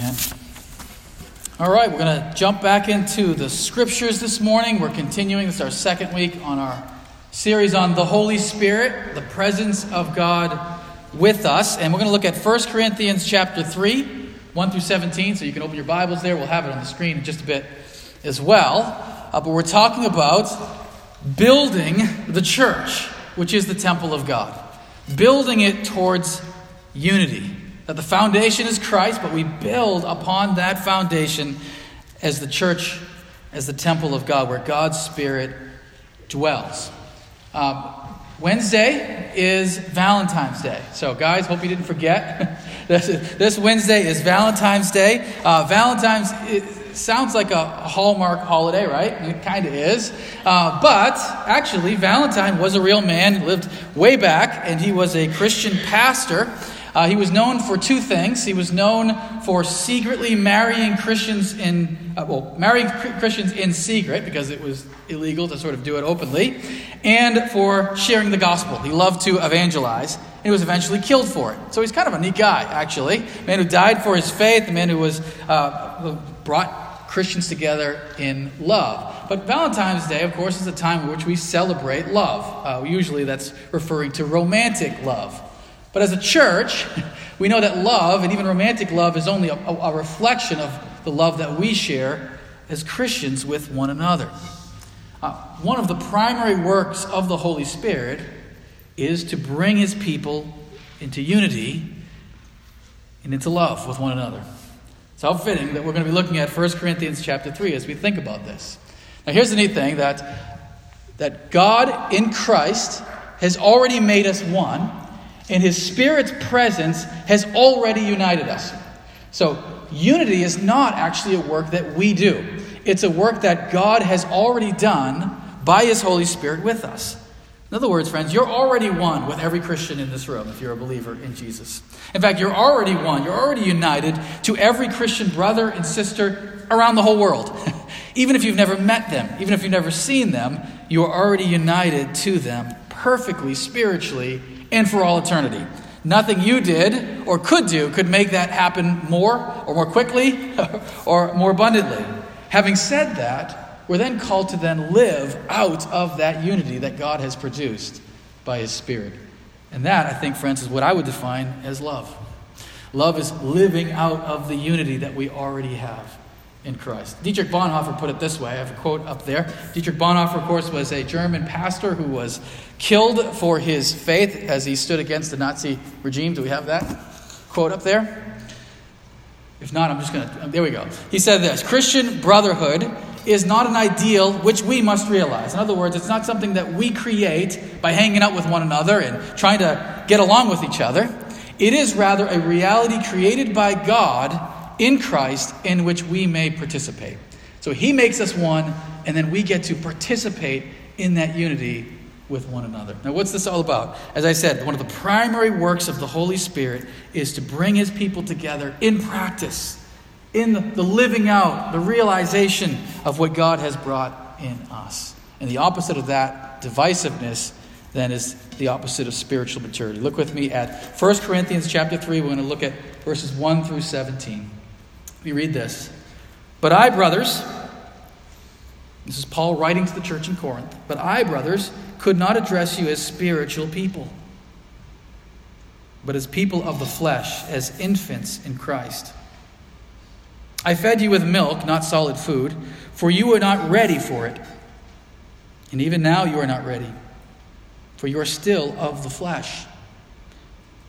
Amen. All right, we're going to jump back into the scriptures this morning. We're continuing, this is our second week on our series on the Holy Spirit, the presence of God with us. And we're going to look at 1 Corinthians chapter 3, 1 through 17. So you can open your Bibles there. We'll have it on the screen in just a bit as well. Uh, but we're talking about building the church, which is the temple of God, building it towards unity. That the foundation is Christ, but we build upon that foundation as the church, as the temple of God, where God's Spirit dwells. Um, Wednesday is Valentine's Day. So, guys, hope you didn't forget. this, Wednesday is Valentine's Day. Uh, Valentine's sounds like a Hallmark holiday, right? It kind of is. Uh, but actually, Valentine was a real man, lived way back, and he was a Christian pastor. Uh, he was known for two things. He was known for secretly marrying Christians in, uh, well, marrying Christians in secret because it was illegal to sort of do it openly, and for sharing the gospel. He loved to evangelize, and he was eventually killed for it. So he's kind of a neat guy, actually. A man who died for his faith, a man who was uh, brought Christians together in love. But Valentine's Day, of course, is a time in which we celebrate love. Uh, usually that's referring to romantic love. But as a church, we know that love, and even romantic love, is only a, a, reflection of the love that we share as Christians with one another. Uh, one of the primary works of the Holy Spirit is to bring his people into unity and into love with one another. It's how fitting that we're going to be looking at 1 Corinthians chapter 3 as we think about this. Now, here's the neat thing that, that God in Christ has already made us one and His Spirit's presence has already united us. So, unity is not actually a work that we do, it's a work that God has already done by His Holy Spirit with us. In other words, friends, you're already one with every Christian in this room if you're a believer in Jesus. In fact, you're already one. You're already united to every Christian brother and sister around the whole world. even if you've never met them, even if you've never seen them, you are already united to them perfectly, spiritually, and for all eternity. Nothing you did or could do could make that happen more or more quickly or more abundantly. Having said that, we're then called to then live out of that unity that God has produced by His Spirit. And that, I think, friends, is what I would define as love. Love is living out of the unity that we already have in Christ. Dietrich Bonhoeffer put it this way. I have a quote up there. Dietrich Bonhoeffer, of course, was a German pastor who was killed for his faith as he stood against the Nazi regime. Do we have that quote up there? If not, I'm just going to. Um, there we go. He said this Christian brotherhood is not an ideal which we must realize. In other words, it's not something that we create by hanging out with one another and trying to get along with each other. It is rather a reality created by God in Christ in which we may participate. So he makes us one, and then we get to participate in that unity with one another. Now, what's this all about? As I said, one of the primary works of the Holy Spirit is to bring his people together in practice, in the, living out, the realization of what God has brought in us. And the opposite of that, divisiveness, then is the opposite of spiritual maturity. Look with me at 1 Corinthians chapter 3. We're going to look at verses 1 through 17. We read this. But I, brothers, this is Paul writing to the church in Corinth, but I, brothers, could not address you as spiritual people, but as people of the flesh, as infants in Christ. I fed you with milk, not solid food, for you were not ready for it. And even now you are not ready, for you are still of the flesh.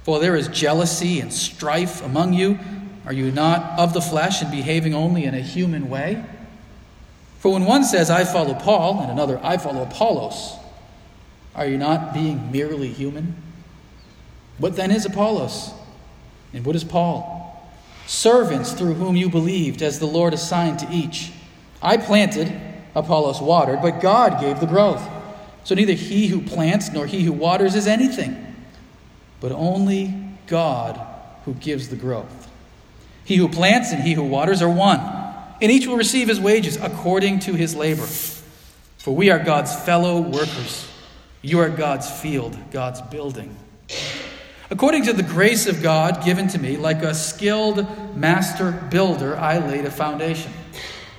For there is jealousy and strife among you. Are you not of the flesh and behaving only in a human way? For when one says, I follow Paul, and another, I follow Apollos, are you not being merely human? What then is Apollos? And what is Paul? Servants through whom you believed, as the Lord assigned to each. I planted, Apollos watered, but God gave the growth. So neither he who plants nor he who waters is anything, but only God who gives the growth. He who plants and he who waters are one, and each will receive his wages according to his labor. For we are God's fellow workers. You are God's field, God's building. According to the grace of God given to me, like a skilled master builder, I laid a foundation,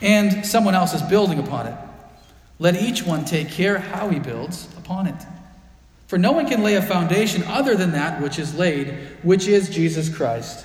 and someone else is building upon it. Let each one take care how he builds upon it. For no one can lay a foundation other than that which is laid, which is Jesus Christ.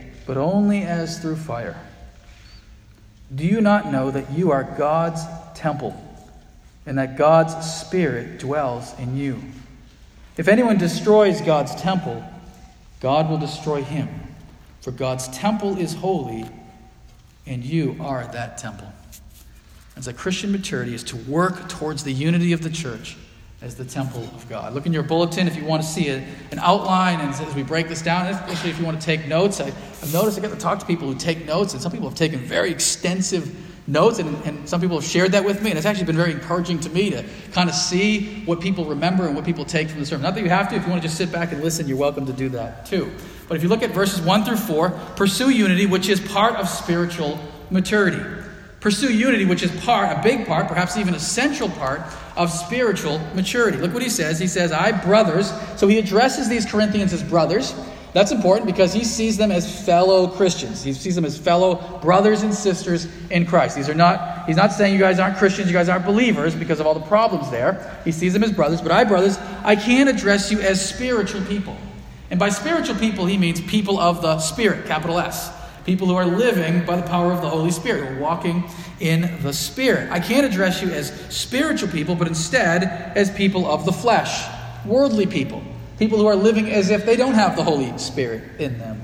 but only as through fire. Do you not know that you are God's temple, and that God's Spirit dwells in you? If anyone destroys God's temple, God will destroy him. For God's temple is holy, and you are that temple. As a Christian maturity is to work towards the unity of the church as the temple of God. Look in your bulletin if you want to see a, an outline and as we break this down, especially if you want to take notes. I, have noticed I get to talk to people who take notes, and some people have taken very extensive notes, and, and some people have shared that with me, and it's actually been very encouraging to me to kind of see what people remember and what people take from the sermon. Not that you have to, if you want to just sit back and listen, you're welcome to do that too. But if you look at verses 1 through 4, pursue unity, which is part of spiritual maturity. Pursue unity, which is part, a big part, perhaps even a central part of spiritual maturity. Look what he says. He says, I, brothers. So he addresses these Corinthians as brothers. That's important because he sees them as fellow Christians. He sees them as fellow brothers and sisters in Christ. These are not, he's not saying you guys aren't Christians, you guys aren't believers because of all the problems there. He sees them as brothers. But I, brothers, I can address you as spiritual people. And by spiritual people, he means people of the Spirit, capital S. People who are living by the power of the Holy Spirit, who are walking in the Spirit. I can't address you as spiritual people, but instead as people of the flesh, worldly people People who are living as if they don't have the Holy Spirit in them,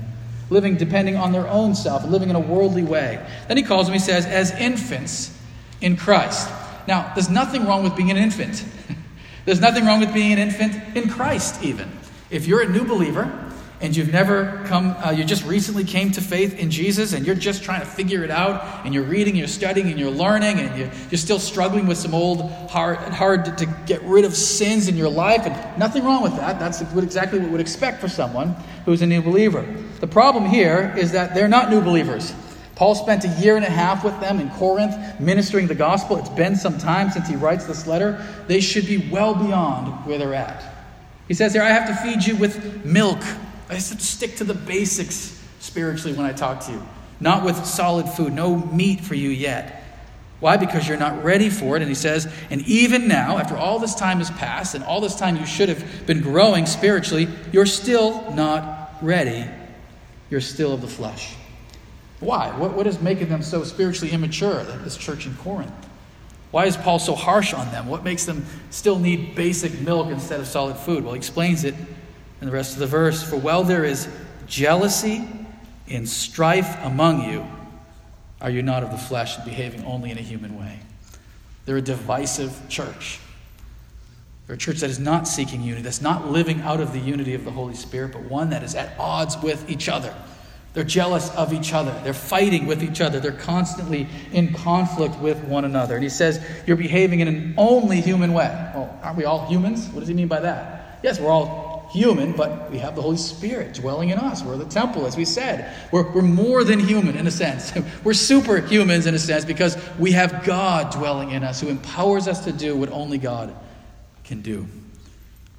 living depending on their own self, living in a worldly way. Then he calls them, he says, as infants in Christ. Now, there's nothing wrong with being an infant. there's nothing wrong with being an infant in Christ, even. If you're a new believer, and you've never come, uh, you just recently came to faith in Jesus and you're just trying to figure it out and you're reading, you're studying, and you're learning, and you're, still struggling with some old, hard, hard to, to, get rid of sins in your life, and nothing wrong with that. That's exactly what we would expect for someone who's a new believer. The problem here is that they're not new believers. Paul spent a year and a half with them in Corinth ministering the gospel. It's been some time since he writes this letter. They should be well beyond where they're at. He says here, I have to feed you with milk I said stick to the basics spiritually when I talk to you, not with solid food, no meat for you yet. Why? Because you're not ready for it. And he says, and even now, after all this time has passed, and all this time you should have been growing spiritually, you're still not ready. You're still of the flesh. Why? What, what is making them so spiritually immature, this church in Corinth? Why is Paul so harsh on them? What makes them still need basic milk instead of solid food? Well, he explains it and the rest of the verse For while there is jealousy and strife among you, are you not of the flesh and behaving only in a human way? They're a divisive church. They're a church that is not seeking unity, that's not living out of the unity of the Holy Spirit, but one that is at odds with each other. They're jealous of each other. They're fighting with each other. They're constantly in conflict with one another. And he says, You're behaving in an only human way. Well, aren't we all humans? What does he mean by that? Yes, we're all human, but we have the Holy Spirit dwelling in us. We're the temple, as we said. We're, we're more than human in a sense. We're superhumans in a sense because we have God dwelling in us who empowers us to do what only God can do.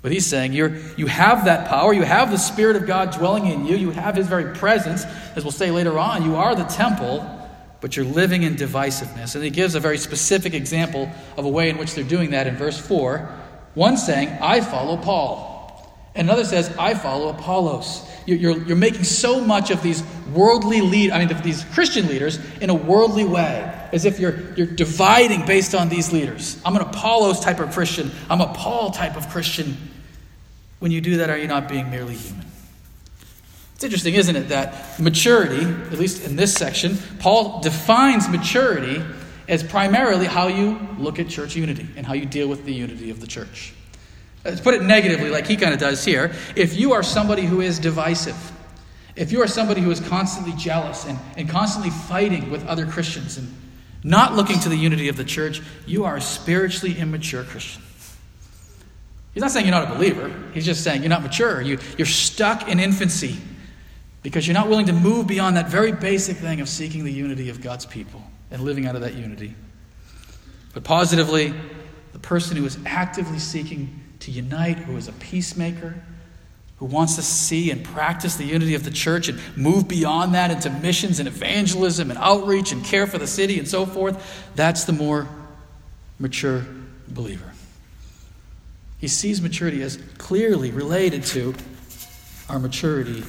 But he's saying you're, you have that power. You have the Spirit of God dwelling in you. You have his very presence. As we'll say later on, you are the temple, but you're living in divisiveness. And he gives a very specific example of a way in which they're doing that in verse 4. One saying, I follow Paul. Another says, I follow Apollos. You're, you're, you're making so much of these worldly lead, I mean, these Christian leaders in a worldly way, as if you're, you're dividing based on these leaders. I'm an Apollos type of Christian. I'm a Paul type of Christian. When you do that, are you not being merely human? It's interesting, isn't it, that maturity, at least in this section, Paul defines maturity as primarily how you look at church unity and how you deal with the unity of the church. Let's put it negatively, like he kind of does here. If you are somebody who is divisive, if you are somebody who is constantly jealous and, and constantly fighting with other Christians and not looking to the unity of the church, you are a spiritually immature Christian. He's not saying you're not a believer. He's just saying you're not mature. You, you're stuck in infancy because you're not willing to move beyond that very basic thing of seeking the unity of God's people and living out of that unity. But positively, the person who is actively seeking to unite, who is a peacemaker, who wants to see and practice the unity of the church and move beyond that into missions and evangelism and outreach and care for the city and so forth, that's the more mature believer. He sees maturity as clearly related to our maturity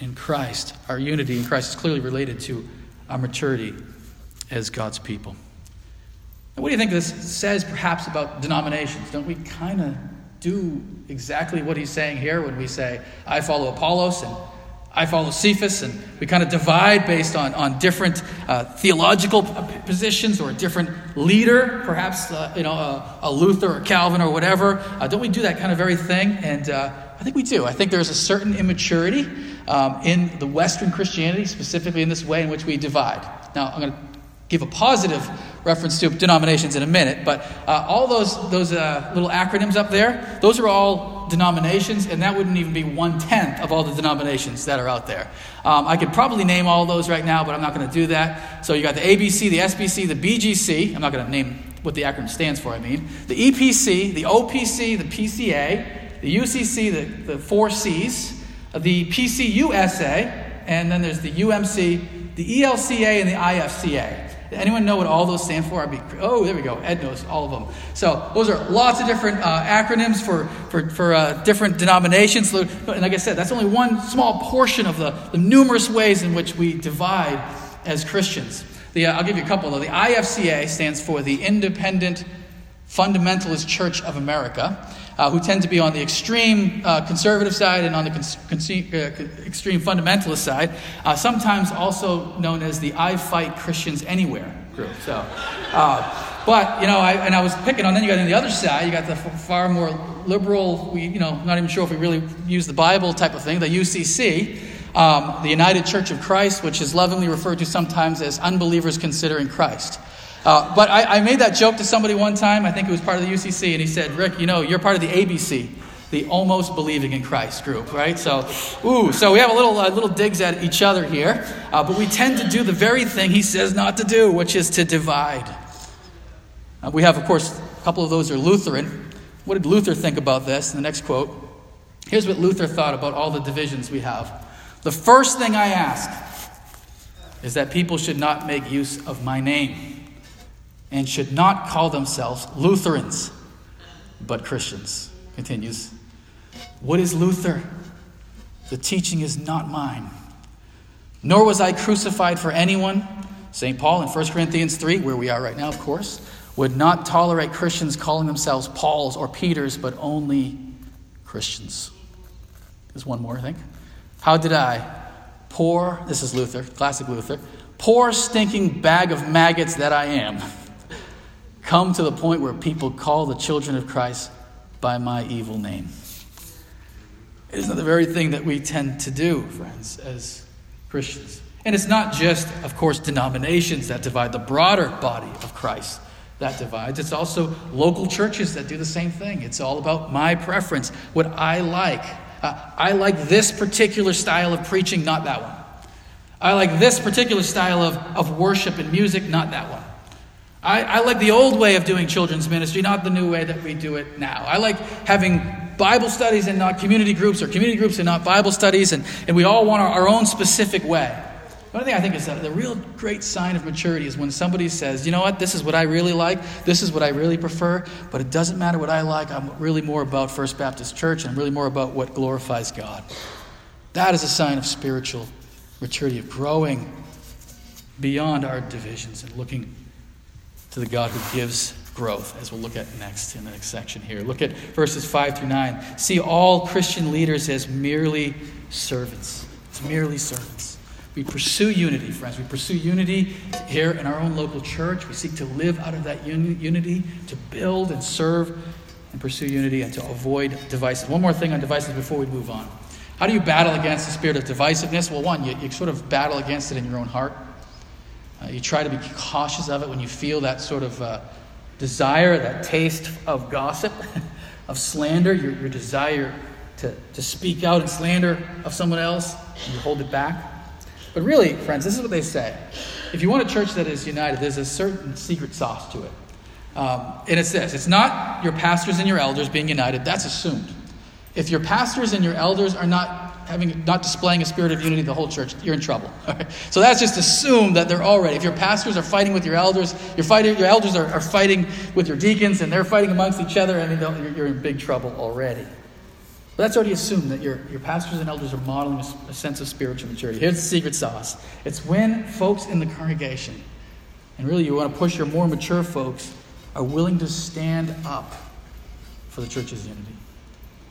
in Christ. Our unity in Christ is clearly related to our maturity as God's people. What do you think this says perhaps about denominations? Don't we kind of do exactly what he's saying here when we say, I follow Apollos and I follow Cephas, and we kind of divide based on, on different uh, theological positions or a different leader, perhaps uh, you know a, a, Luther or Calvin or whatever. Uh, don't we do that kind of very thing? And uh, I think we do. I think there's a certain immaturity um, in the Western Christianity, specifically in this way in which we divide. Now, I'm going to give a positive reference to denominations in a minute, but uh, all those, those uh, little acronyms up there, those are all denominations, and that wouldn't even be one tenth of all the denominations that are out there. Um, I could probably name all those right now, but I'm not going to do that. So you got the ABC, the SBC, the BGC. I'm not going to name what the acronym stands for, I mean. The EPC, the OPC, the PCA, the UCC, the, the four C's, the PCUSA, and then there's the UMC, the ELCA, and the IFCA. Anyone know what all those stand for? I'd be, oh, there we go. Ed knows all of them. So those are lots of different uh, acronyms for, for, for uh, different denominations. And like I said, that's only one small portion of the, the numerous ways in which we divide as Christians. The, uh, I'll give you a couple, though. The IFCA stands for the Independent Fundamentalist Church of America uh, who tend to be on the extreme uh, conservative side and on the con- con- uh, extreme fundamentalist side, uh, sometimes also known as the I Fight Christians Anywhere group. So, but, you know, I, and I was picking on, then you got on the other side, you got the far more liberal, we, you know, not even sure if we really use the Bible type of thing, the UCC. Um, the United Church of Christ, which is lovingly referred to sometimes as unbelievers considering Christ. Uh, but I, I, made that joke to somebody one time. I think it was part of the UCC, and he said, "Rick, you know, you're part of the ABC, the Almost Believing in Christ group, right?" So, ooh, so we have a little uh, little digs at each other here, uh, but we tend to do the very thing he says not to do, which is to divide. Uh, we have, of course, a couple of those are Lutheran. What did Luther think about this? In the next quote, here's what Luther thought about all the divisions we have. The first thing I ask is that people should not make use of my name and should not call themselves Lutherans, but Christians. Continues. What is Luther? The teaching is not mine. Nor was I crucified for anyone. St. Paul in 1 Corinthians 3, where we are right now, of course, would not tolerate Christians calling themselves Paul's or Peter's, but only Christians. There's one more, I think. How did I, poor, this is Luther, classic Luther, poor stinking bag of maggots that I am, come to the point where people call the children of Christ by my evil name. Isn't that the very thing that we tend to do, friends, as Christians? And it's not just, of course, denominations that divide, the broader body of Christ that divides. It's also local churches that do the same thing. It's all about my preference, what I like. Uh, I like this particular style of preaching, not that one. I like this particular style of, of worship and music, not that one. I, I, like the old way of doing children's ministry, not the new way that we do it now. I like having Bible studies and not community groups, or community groups and not Bible studies, and, and we all want our, our own specific way. One thing I think is that the real great sign of maturity is when somebody says, you know what, this is what I really like, this is what I really prefer, but it doesn't matter what I like, I'm really more about First Baptist Church, and I'm really more about what glorifies God. That is a sign of spiritual maturity, of growing beyond our divisions and looking to the God who gives growth, as we'll look at next in the next section here. Look at verses 5 through 9. See all Christian leaders as merely servants. It's merely servants. We pursue unity, friends. We pursue unity here in our own local church. We seek to live out of that un- unity, to build and serve and pursue unity, and to avoid devices. One more thing on devices before we move on. How do you battle against the spirit of divisiveness? Well, one, you, you sort of battle against it in your own heart. Uh, you try to be cautious of it when you feel that sort of uh, desire, that taste of gossip, of slander, your, your desire to, to speak out in slander of someone else, you hold it back. But really, friends, this is what they say. If you want a church that is united, there's a certain secret sauce to it. Um, and it's this it's not your pastors and your elders being united, that's assumed. If your pastors and your elders are not having not displaying a spirit of unity the whole church you're in trouble. So that's just assume that they're already if your pastors are fighting with your elders your, fighting, your elders are, are fighting with your deacons and they're fighting amongst each other i mean you're, you're in big trouble already. But that's already assumed that your, your pastors and elders are modeling a, a sense of spiritual maturity. Here's the secret sauce. It's when folks in the congregation and really you want to push your more mature folks are willing to stand up for the church's unity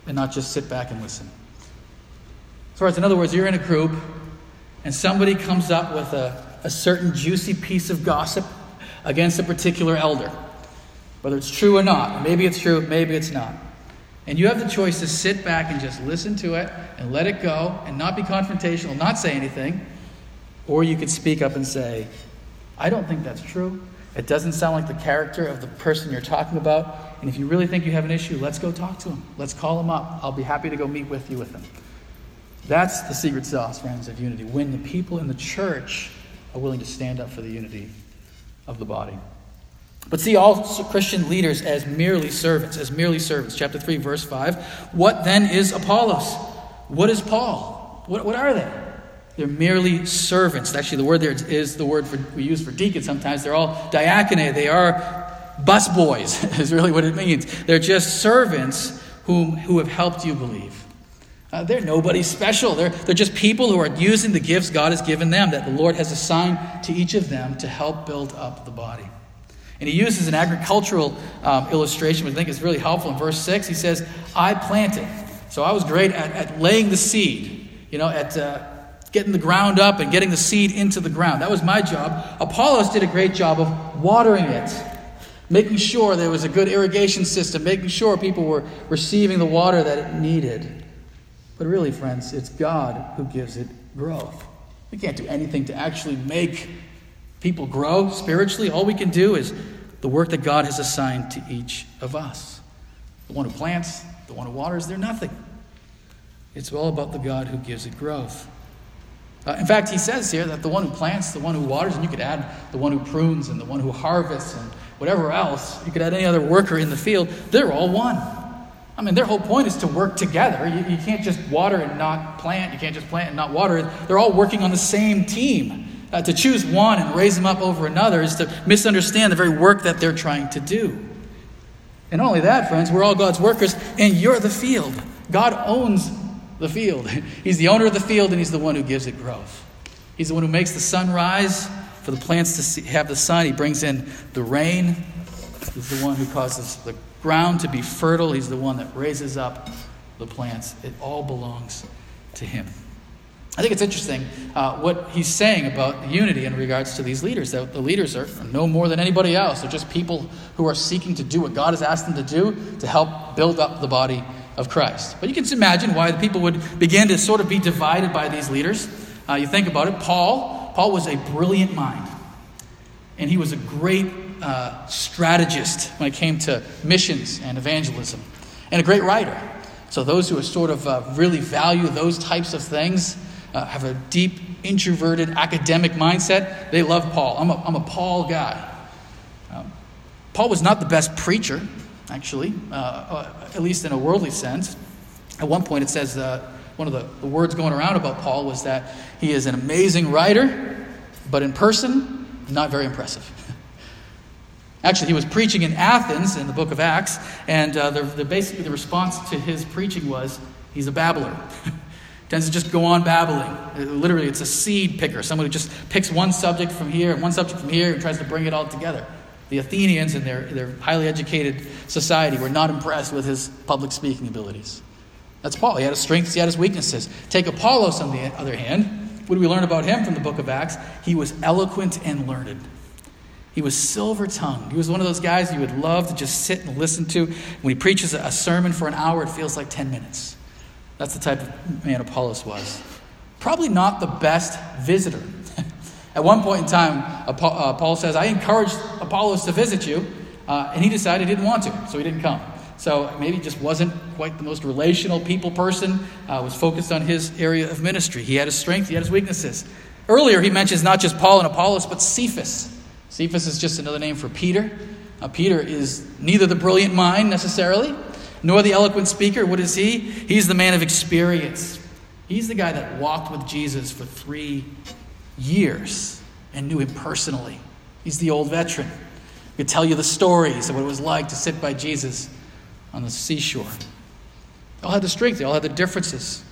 and not just sit back and listen. So, in other words, you're in a group and somebody comes up with a, a certain juicy piece of gossip against a particular elder, whether it's true or not. Maybe it's true, maybe it's not. And you have the choice to sit back and just listen to it and let it go and not be confrontational, not say anything. Or you could speak up and say, I don't think that's true. It doesn't sound like the character of the person you're talking about. And if you really think you have an issue, let's go talk to him. Let's call him up. I'll be happy to go meet with you with him. That's the secret sauce, friends, of unity. When the people in the church are willing to stand up for the unity of the body. But see all Christian leaders as merely servants, as merely servants. Chapter 3, verse 5. What then is Apollos? What is Paul? What, what are they? They're merely servants. Actually, the word there is the word for, we use for deacons sometimes. They're all diaconate. They are busboys, is really what it means. They're just servants whom, who have helped you believe. Uh, they're nobody special. They're, they're just people who are using the gifts God has given them, that the Lord has assigned to each of them to help build up the body. And he uses an agricultural um, illustration, which I think is really helpful. In verse 6, he says, I planted. So I was great at, at laying the seed, you know, at, uh, getting the ground up and getting the seed into the ground. That was my job. Apollos did a great job of watering it, making sure there was a good irrigation system, making sure people were receiving the water that it needed. But really, friends, it's God who gives it growth. We can't do anything to actually make people grow spiritually. All we can do is the work that God has assigned to each of us. The one who plants, the one who waters, they're nothing. It's all about the God who gives it growth. Uh, in fact, he says here that the one who plants, the one who waters, and you could add the one who prunes and the one who harvests and whatever else, you could add any other worker in the field, they're all one. I mean, their whole point is to work together. You, you can't just water and not plant. You can't just plant and not water. They're all working on the same team. Uh, to choose one and raise them up over another is to misunderstand the very work that they're trying to do. And not only that, friends, we're all God's workers, and you're the field. God owns the field. He's the owner of the field, and He's the one who gives it growth. He's the one who makes the sun rise for the plants to see, have the sun. He brings in the rain. He's the one who causes the ground to be fertile. He's the one that raises up the plants. It all belongs to Him. I think it's interesting uh, what he's saying about unity in regards to these leaders. That the leaders are no more than anybody else. They're just people who are seeking to do what God has asked them to do to help build up the body of Christ. But you can imagine why the people would begin to sort of be divided by these leaders. Uh, you think about it, Paul, Paul was a brilliant mind. And he was a great uh, strategist when it came to missions and evangelism, and a great writer. So those who are sort of uh, really value those types of things, uh, have a deep introverted academic mindset, they love Paul. I'm a, I'm a Paul guy. Um, Paul was not the best preacher actually, uh, uh, at least in a worldly sense. At one point, it says uh, one of the, the words going around about Paul was that he is an amazing writer, but in person, not very impressive. Actually, he was preaching in Athens in the book of Acts, and uh, the, the, basically the response to his preaching was, he's a babbler. Tends to just go on babbling. Uh, literally, it's a seed picker, someone who just picks one subject from here and one subject from here and tries to bring it all together. The Athenians and their, their highly educated society were not impressed with his public speaking abilities. That's Paul. He had his strengths, he had his weaknesses. Take Apollos, on the other hand. What do we learn about him from the book of Acts? He was eloquent and learned. He was silver tongued. He was one of those guys you would love to just sit and listen to. When he preaches a sermon for an hour, it feels like 10 minutes. That's the type of man Apollos was. Probably not the best visitor. At one point in time, uh, Paul says, I encouraged Apollos to visit you, uh, and he decided he didn't want to, so he didn't come. So maybe he just wasn't quite the most relational people person, uh, was focused on his area of ministry. He had his strength, he had his weaknesses. Earlier, he mentions not just Paul and Apollos, but Cephas. Cephas is just another name for Peter. Uh, Peter is neither the brilliant mind necessarily, nor the eloquent speaker. What is he? He's the man of experience. He's the guy that walked with Jesus for three years and knew him personally. He's the old veteran. He could tell you the stories of what it was like to sit by Jesus on the seashore. They all had the strength, they all had the differences.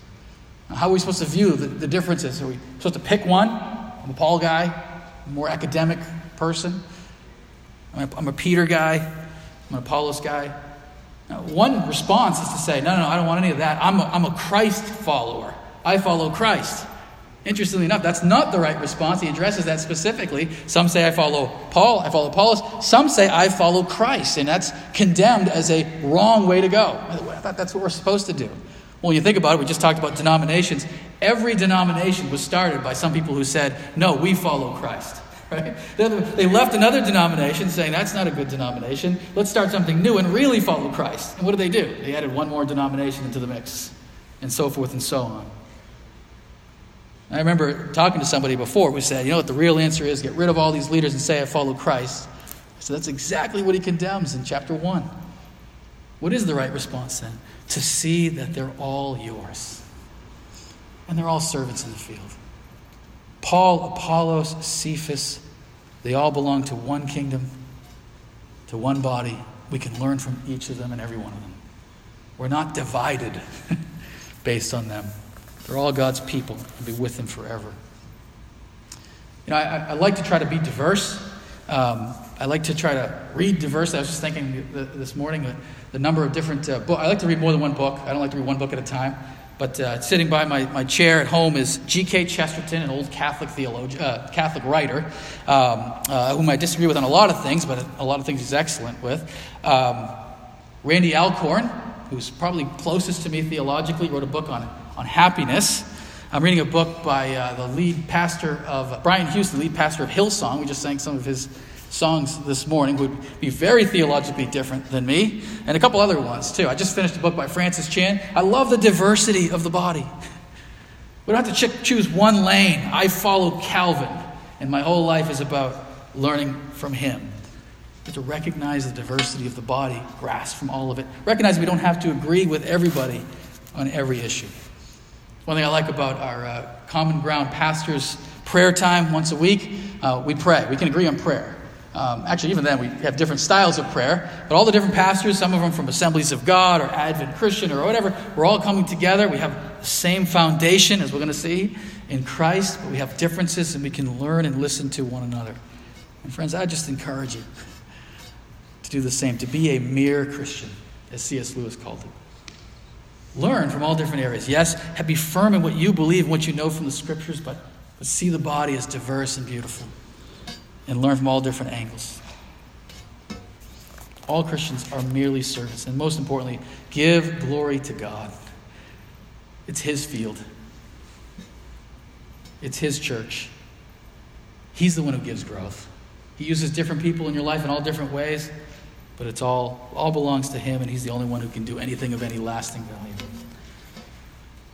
How are we supposed to view the, the differences? Are we supposed to pick one? I'm a Paul guy, more academic person. I'm a, I'm a Peter guy, I'm an Apollos guy. Now, one response is to say, no, no, no, I don't want any of that. I'm a, I'm a Christ follower. I follow Christ. Interestingly enough, that's not the right response. He addresses that specifically. Some say I follow Paul, I follow Apollos. Some say I follow Christ, and that's condemned as a wrong way to go. I thought that's what we're supposed to do. Well, when you think about it, we just talked about denominations. Every denomination was started by some people who said, No, we follow Christ. Right? They left another denomination saying that's not a good denomination. Let's start something new and really follow Christ. And what did they do? They added one more denomination into the mix, and so forth and so on. I remember talking to somebody before who said, you know what the real answer is? Get rid of all these leaders and say, I follow Christ. So that's exactly what he condemns in chapter 1. What is the right response then? To see that they're all yours. And they're all servants in the field. Paul, Apollos, Cephas, they all belong to one kingdom, to one body. We can learn from each of them and every one of them. We're not divided based on them. They're all God's people and be with them forever. You know, I, I like to try to be diverse. Um, I like to try to read diverse. I was just thinking this morning the number of different uh, books. I like to read more than one book. I don't like to read one book at a time. But uh, sitting by my, my chair at home is G.K. Chesterton, an old Catholic theologian, uh, Catholic writer, um, uh, whom I disagree with on a lot of things, but a lot of things he's excellent with. Um, Randy Alcorn, who's probably closest to me theologically, wrote a book on on happiness. I'm reading a book by uh, the lead pastor of Brian Houston, the lead pastor of Hillsong. We just sang some of his songs this morning, would be very theologically different than me, and a couple other ones too. I just finished a book by Francis Chan. I love the diversity of the body. We don't have to ch- choose one lane. I follow Calvin, and my whole life is about learning from him. But to recognize the diversity of the body, grasp from all of it. Recognize we don't have to agree with everybody on every issue. One thing I like about our uh, Common Ground pastors' prayer time once a week, uh, we pray. We can agree on prayer. Um, actually, even then, we have different styles of prayer. But all the different pastors, some of them from Assemblies of God or Advent Christian or whatever, we're all coming together. We have the same foundation, as we're going to see, in Christ, but we have differences and we can learn and listen to one another. And friends, I just encourage you to do the same, to be a mere Christian, as C.S. Lewis called it. Learn from all different areas. Yes, be firm in what you believe and what you know from the scriptures, but, but see the body as diverse and beautiful and learn from all different angles. All Christians are merely servants, and most importantly, give glory to God. It's His field, it's His church. He's the one who gives growth. He uses different people in your life in all different ways. But it's all, all belongs to him, and he's the only one who can do anything of any lasting value.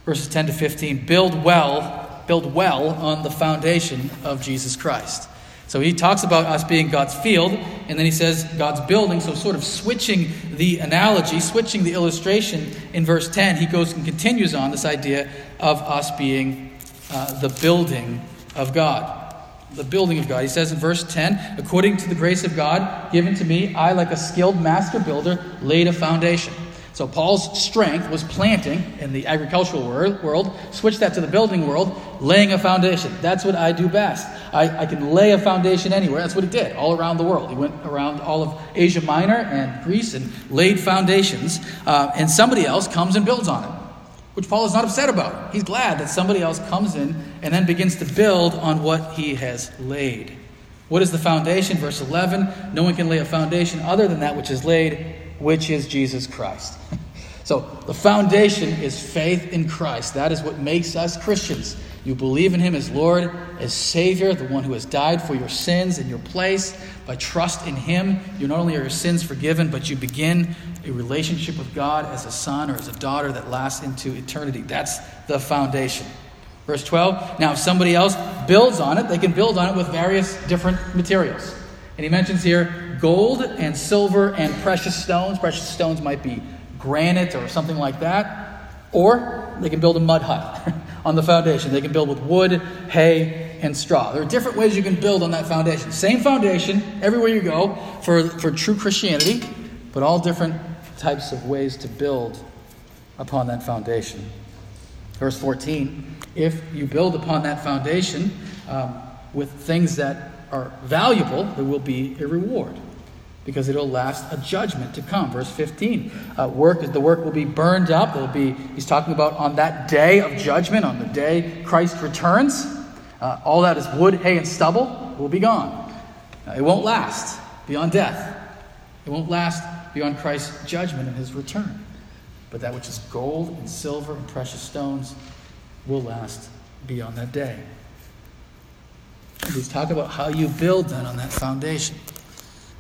Verses 10 to 15 build well, build well on the foundation of Jesus Christ. So he talks about us being God's field, and then he says God's building. So, sort of switching the analogy, switching the illustration in verse 10, he goes and continues on this idea of us being uh, the building of God the building of God. He says in verse 10 According to the grace of God given to me, I, like a skilled master builder, laid a foundation. So Paul's strength was planting in the agricultural world, switch that to the building world, laying a foundation. That's what I do best. I, I, can lay a foundation anywhere. That's what he did all around the world. He went around all of Asia Minor and Greece and laid foundations, uh, and somebody else comes and builds on it which Paul is not upset about. He's glad that somebody else comes in and then begins to build on what he has laid. What is the foundation? Verse 11 No one can lay a foundation other than that which is laid, which is Jesus Christ. So the foundation is faith in Christ. That is what makes us Christians. You believe in Him as Lord, as Savior, the one who has died for your sins in your place. By trust in Him, you not only are your sins forgiven, but you begin a relationship with God as a son or as a daughter that lasts into eternity. That's the foundation. Verse 12 Now, if somebody else builds on it, they can build on it with various different materials. And he mentions here gold and silver and precious stones. Precious stones might be granite or something like that. Or they can build a mud hut on the foundation. They can build with wood, hay, and straw. There are different ways you can build on that foundation. Same foundation everywhere you go for, for true Christianity, but all different types of ways to build upon that foundation. Verse 14 If you build upon that foundation um, with things that are valuable, there will be a reward because it'll last a judgment to come. Verse 15, uh, work the work will be burned up. There'll be he's talking about on that day of judgment, on the day Christ returns. Uh, all that is wood, hay, and stubble will be gone. Uh, it won't last beyond death. It won't last beyond Christ's judgment and his return. But that which is gold and silver and precious stones will last beyond that day. He's talking about how you build then on that foundation.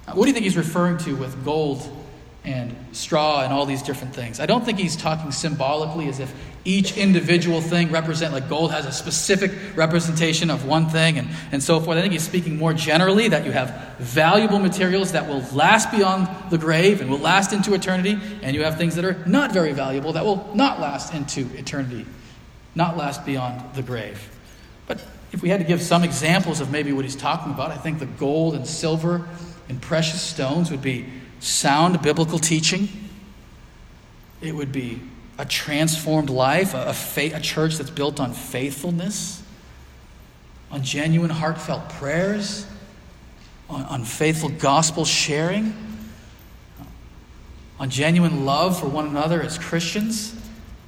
Uh, what do you think he's referring to with gold and straw and all these different things? I don't think he's talking symbolically as if each individual thing represent like gold has a specific representation of one thing and, and so forth. I think he's speaking more generally that you have valuable materials that will last beyond the grave and will last into eternity, and you have things that are not very valuable that will not last into eternity, not last beyond the grave. But if we had to give some examples of maybe what he's talking about, I think the gold and silver and precious stones would be sound biblical teaching. It would be a transformed life, a, a, a church that's built on faithfulness, on genuine, heartfelt prayers, on, on faithful gospel sharing, on genuine love for one another as Christians.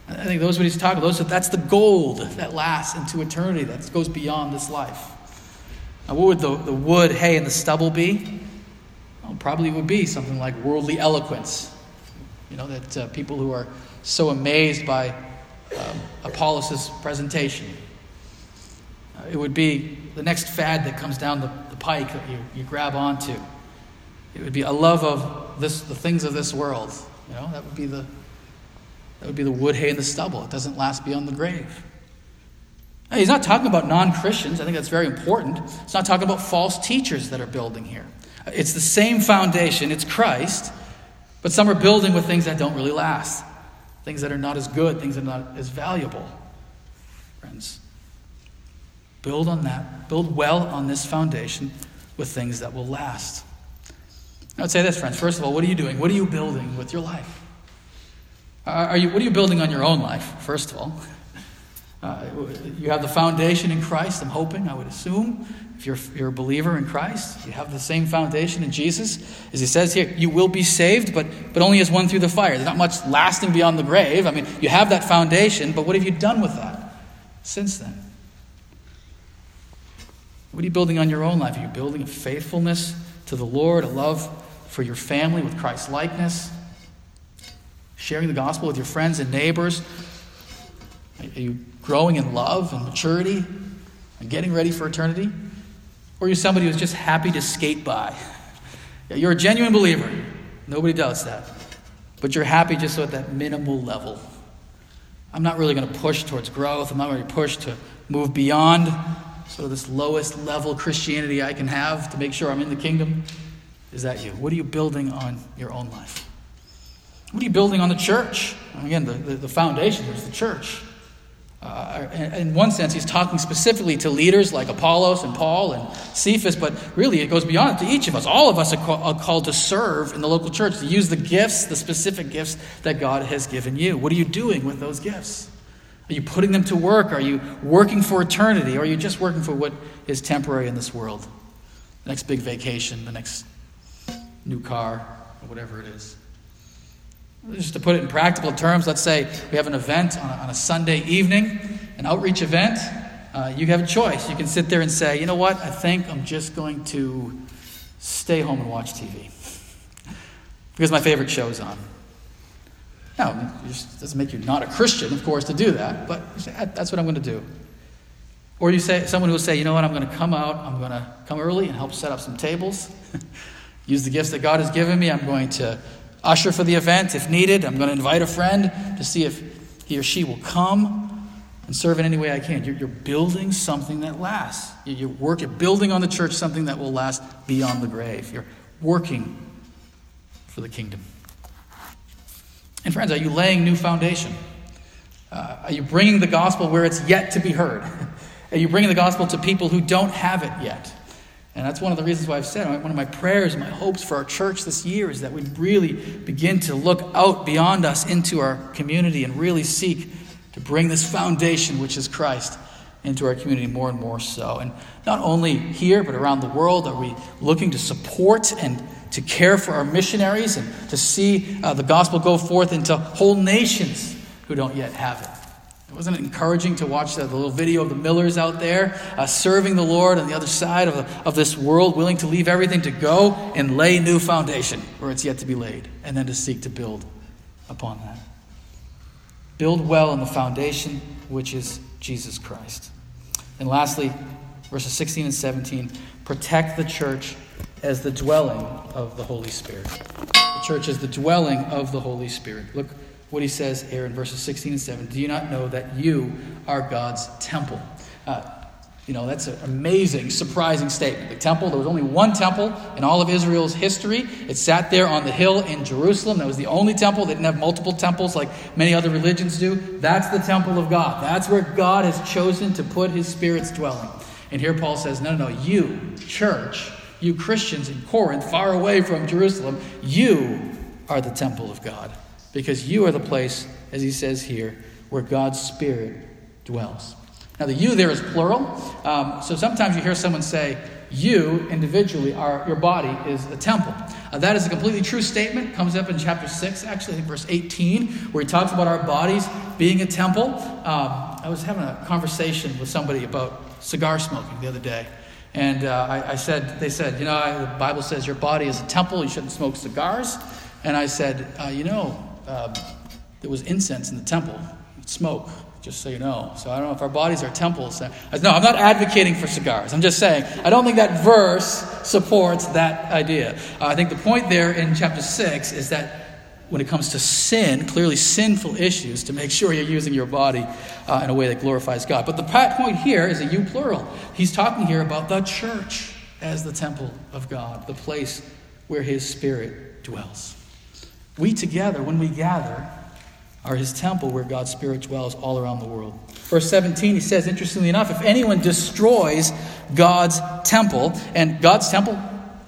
I think those are what he's talking about. Those, that's the gold that lasts into eternity, that goes beyond this life. Now, what would the, the wood, hay, and the stubble be? Well, probably would be something like worldly eloquence. You know, that uh, people who are so amazed by um, Apollos' presentation. Uh, it would be the next fad that comes down the, the pike that you, you grab onto. It would be a love of this, the things of this world. You know, that would be the that would be the wood, hay, and the stubble. It doesn't last beyond the grave. Now, he's not talking about non Christians. I think that's very important. He's not talking about false teachers that are building here. It's the same foundation, it's Christ, but some are building with things that don't really last, things that are not as good, things that are not as valuable. Friends, build on that. Build well on this foundation with things that will last. I would say this, friends. First of all, what are you doing? What are you building with your life? Uh, are you, what are you building on your own life, first of all? Uh, you have the foundation in Christ, I'm hoping, I would assume. If you're, you're a believer in Christ, you have the same foundation in Jesus. As he says here, you will be saved, but, but only as one through the fire. There's not much lasting beyond the grave. I mean, you have that foundation, but what have you done with that since then? What are you building on your own life? Are you building a faithfulness to the Lord, a love for your family with Christ's likeness? Sharing the gospel with your friends and neighbors? Are you growing in love and maturity and getting ready for eternity? Or are you're somebody who's just happy to skate by. You're a genuine believer. Nobody doubts that. But you're happy just at that minimal level. I'm not really going to push towards growth. I'm not going to push to move beyond sort of this lowest level Christianity I can have to make sure I'm in the kingdom. Is that you? What are you building on your own life? What are you building on the church? Again, the, the, the foundation is the church. Uh, in one sense, he's talking specifically to leaders like Apollos and Paul and Cephas, but really it goes beyond to each of us. All of us are called to serve in the local church, to use the gifts, the specific gifts that God has given you. What are you doing with those gifts? Are you putting them to work? Are you working for eternity? Or are you just working for what is temporary in this world? The next big vacation, the next new car, or whatever it is. Just to put it in practical terms, let's say we have an event on a, on a Sunday evening, an outreach event. Uh, you have a choice. You can sit there and say, you know what, I think I'm just going to stay home and watch TV because my favorite show's on. Now, it doesn't make you not a Christian, of course, to do that, but say, that's what I'm going to do. Or you say, someone who will say, you know what, I'm going to come out, I'm going to come early and help set up some tables, use the gifts that God has given me. I'm going to usher for the event if needed. I'm going to invite a friend to see if he or she will come and serve in any way I can. You're, you're building something that lasts. You're working, building on the church something that will last beyond the grave. You're working for the kingdom. And friends, are you laying new foundation? Uh, are you bringing the gospel where it's yet to be heard? are you bringing the gospel to people who don't have it yet? And that's one of the reasons why I've said one of my prayers, and my hopes for our church this year is that we really begin to look out beyond us into our community and really seek to bring this foundation, which is Christ, into our community more and more so. And not only here, but around the world, are we looking to support and to care for our missionaries and to see uh, the gospel go forth into whole nations who don't yet have it. Wasn't it encouraging to watch the, little video of the Millers out there uh, serving the Lord on the other side of, the, of this world, willing to leave everything to go and lay new foundation where it's yet to be laid, and then to seek to build upon that? Build well on the foundation, which is Jesus Christ. And lastly, verses 16 and 17 protect the church as the dwelling of the Holy Spirit. The church is the dwelling of the Holy Spirit. Look what he says here in verses 16 and 7. Do you not know that you are God's temple? Uh, you know, that's an amazing, surprising statement. The temple, there was only one temple in all of Israel's history. It sat there on the hill in Jerusalem. That was the only temple. They didn't have multiple temples like many other religions do. That's the temple of God. That's where God has chosen to put his Spirit's dwelling. And here Paul says, no, no, no, you, church, you Christians in Corinth, far away from Jerusalem, you are the temple of God because you are the place, as he says here, where God's Spirit dwells. Now, the you there is plural. Um, so sometimes you hear someone say, you individually are, your body is a temple. Uh, that is a completely true statement. Comes up in chapter 6, actually, verse 18, where he talks about our bodies being a temple. Um, I was having a conversation with somebody about cigar smoking the other day. And uh, I, I, said, they said, you know, the Bible says your body is a temple, you shouldn't smoke cigars. And I said, uh, you know, uh, there was incense in the temple, smoke, just so you know. So I don't know if our bodies are temples. No, I'm not advocating for cigars. I'm just saying, I don't think that verse supports that idea. Uh, I think the point there in chapter 6 is that when it comes to sin, clearly sinful issues, to make sure you're using your body uh, in a way that glorifies God. But the point here is a you plural. He's talking here about the church as the temple of God, the place where his spirit dwells. We together, when we gather, are his temple where God's Spirit dwells all around the world. Verse 17, he says, interestingly enough, if anyone destroys God's temple, and God's temple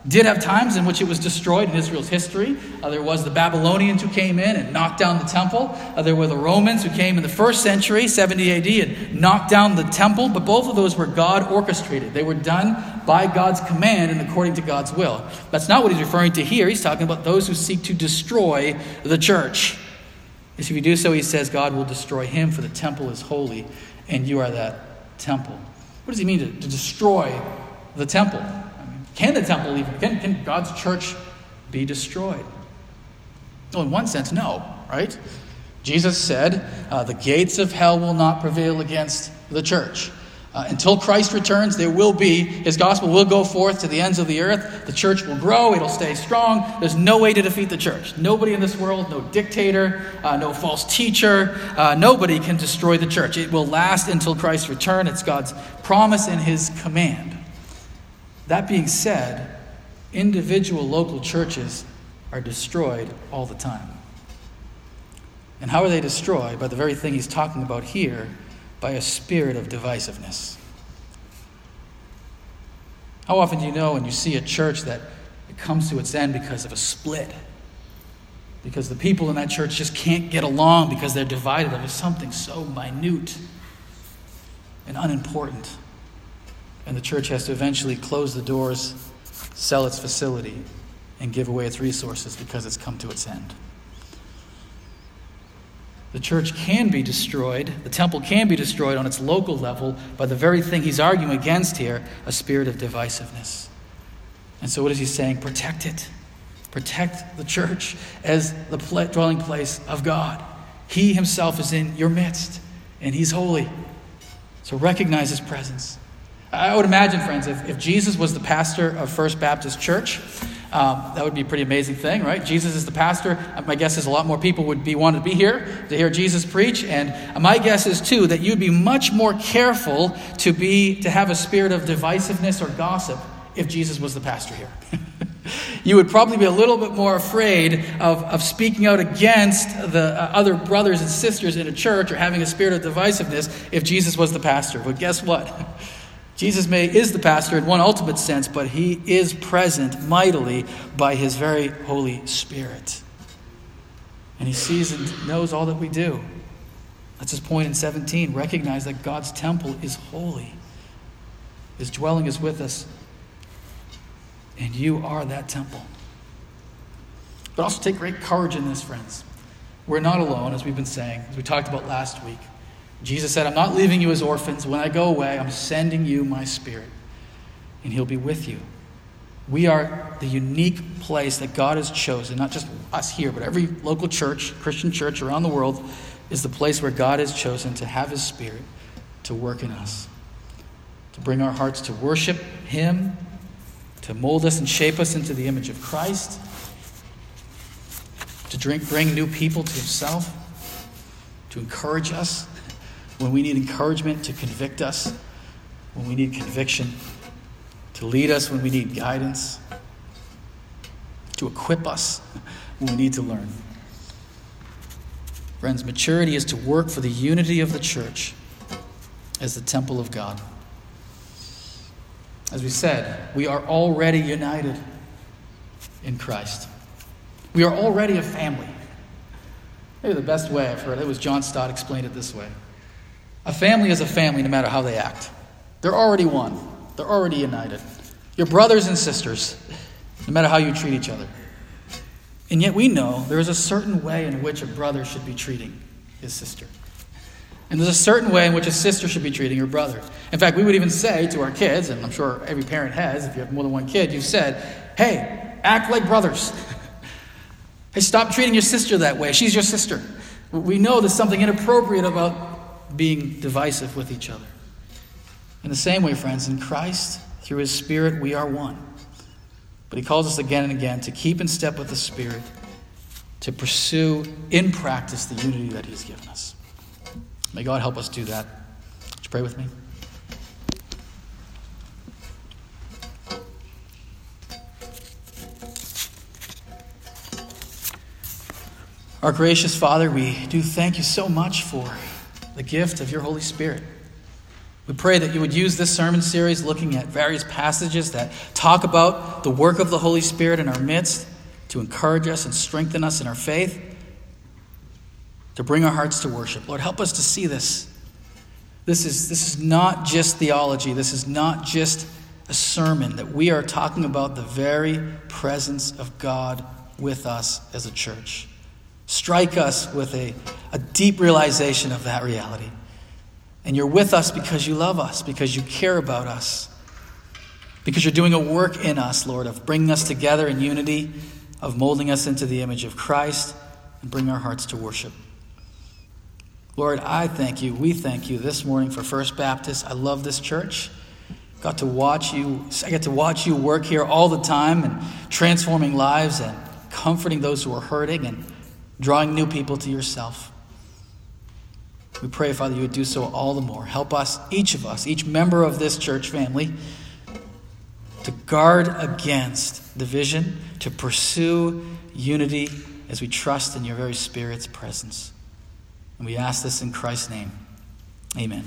did have times in which it was destroyed in Israel's history. Uh, there was the Babylonians who came in and knocked down the temple. Uh, there were the Romans who came in the first century, 70 AD, and knocked down the temple. But both of those were God orchestrated. They were done by God's command and according to God's will. That's not what he's referring to here. He's talking about those who seek to destroy the church. If you do so, he says, God will destroy him, for the temple is holy, and you are that temple. What does he mean to, to destroy the temple? Can the temple even, can, can God's church be destroyed? Well, in one sense, no, right? Jesus said, uh, The gates of hell will not prevail against the church. Uh, until Christ returns, there will be, his gospel will go forth to the ends of the earth. The church will grow, it'll stay strong. There's no way to defeat the church. Nobody in this world, no dictator, uh, no false teacher, uh, nobody can destroy the church. It will last until Christ's return. It's God's promise and his command. That being said, individual local churches are destroyed all the time. And how are they destroyed? By the very thing he's talking about here, by a spirit of divisiveness. How often do you know when you see a church that it comes to its end because of a split? Because the people in that church just can't get along because they're divided over something so minute and unimportant and the church has to eventually close the doors, sell its facility, and give away its resources because it's come to its end. The church can be destroyed, the temple can be destroyed on its local level by the very thing he's arguing against here a spirit of divisiveness. And so, what is he saying? Protect it. Protect the church as the dwelling place of God. He himself is in your midst, and he's holy. So recognize his presence. I would imagine, friends, if, if Jesus was the pastor of First Baptist Church, um, that would be a pretty amazing thing, right? Jesus is the pastor. My guess is a lot more people would be wanted to be here to hear Jesus preach, and my guess is too that you'd be much more careful to be to have a spirit of divisiveness or gossip if Jesus was the pastor here. you would probably be a little bit more afraid of, of speaking out against the uh, other brothers and sisters in a church or having a spirit of divisiveness if Jesus was the pastor. But guess what? Jesus may, is the pastor in one ultimate sense, but he is present mightily by his very Holy Spirit. And he sees and knows all that we do. That's his point in 17. Recognize that God's temple is holy, his dwelling is with us, and you are that temple. But also take great courage in this, friends. We're not alone, as we've been saying, as we talked about last week. Jesus said, I'm not leaving you as orphans. When I go away, I'm sending you my spirit, and he'll be with you. We are the unique place that God has chosen, not just us here, but every local church, Christian church around the world, is the place where God has chosen to have his spirit to work in us, to bring our hearts to worship him, to mold us and shape us into the image of Christ, to drink, bring new people to himself, to encourage us when we need encouragement to convict us, when we need conviction, to lead us when we need guidance, to equip us when we need to learn. Friends, maturity is to work for the unity of the church as the temple of God. As we said, we are already united in Christ. We are already a family. Maybe the best way I've heard it was John Stott explained it this way. A family is a family no matter how they act. They're already one, they're already united. You're brothers and sisters, no matter how you treat each other. And yet we know there is a certain way in which a brother should be treating his sister. And there's a certain way in which a sister should be treating her brother. In fact, we would even say to our kids, and I'm sure every parent has, if you have more than one kid, you've said, hey, act like brothers. hey, stop treating your sister that way. She's your sister. We know there's something inappropriate about being divisive with each other. In the same way, friends, in Christ, through his Spirit, we are one. But he calls us again and again to keep in step with the Spirit, to pursue in practice the unity that he's given us. May God help us do that. Would you pray with me? Our gracious Father, we do thank you so much for the gift of your Holy Spirit. We pray that you would use this sermon series looking at various passages that talk about the work of the Holy Spirit in our midst to encourage us and strengthen us in our faith, to bring our hearts to worship. Lord, help us to see this. This is, this is not just theology, this is not just a sermon, that we are talking about the very presence of God with us as a church. Strike us with a, a deep realization of that reality. And you're with us because you love us, because you care about us, because you're doing a work in us, Lord, of bringing us together in unity, of molding us into the image of Christ, and bring our hearts to worship. Lord, I thank you. We thank you this morning for First Baptist. I love this church. Got to watch you. I get to watch you work here all the time and transforming lives and comforting those who are hurting and drawing new people to yourself. We pray, Father, you would do so all the more. Help us, each of us, each member of this church family, to guard against division, to pursue unity as we trust in your very Spirit's presence. And we ask this in Christ's name. Amen.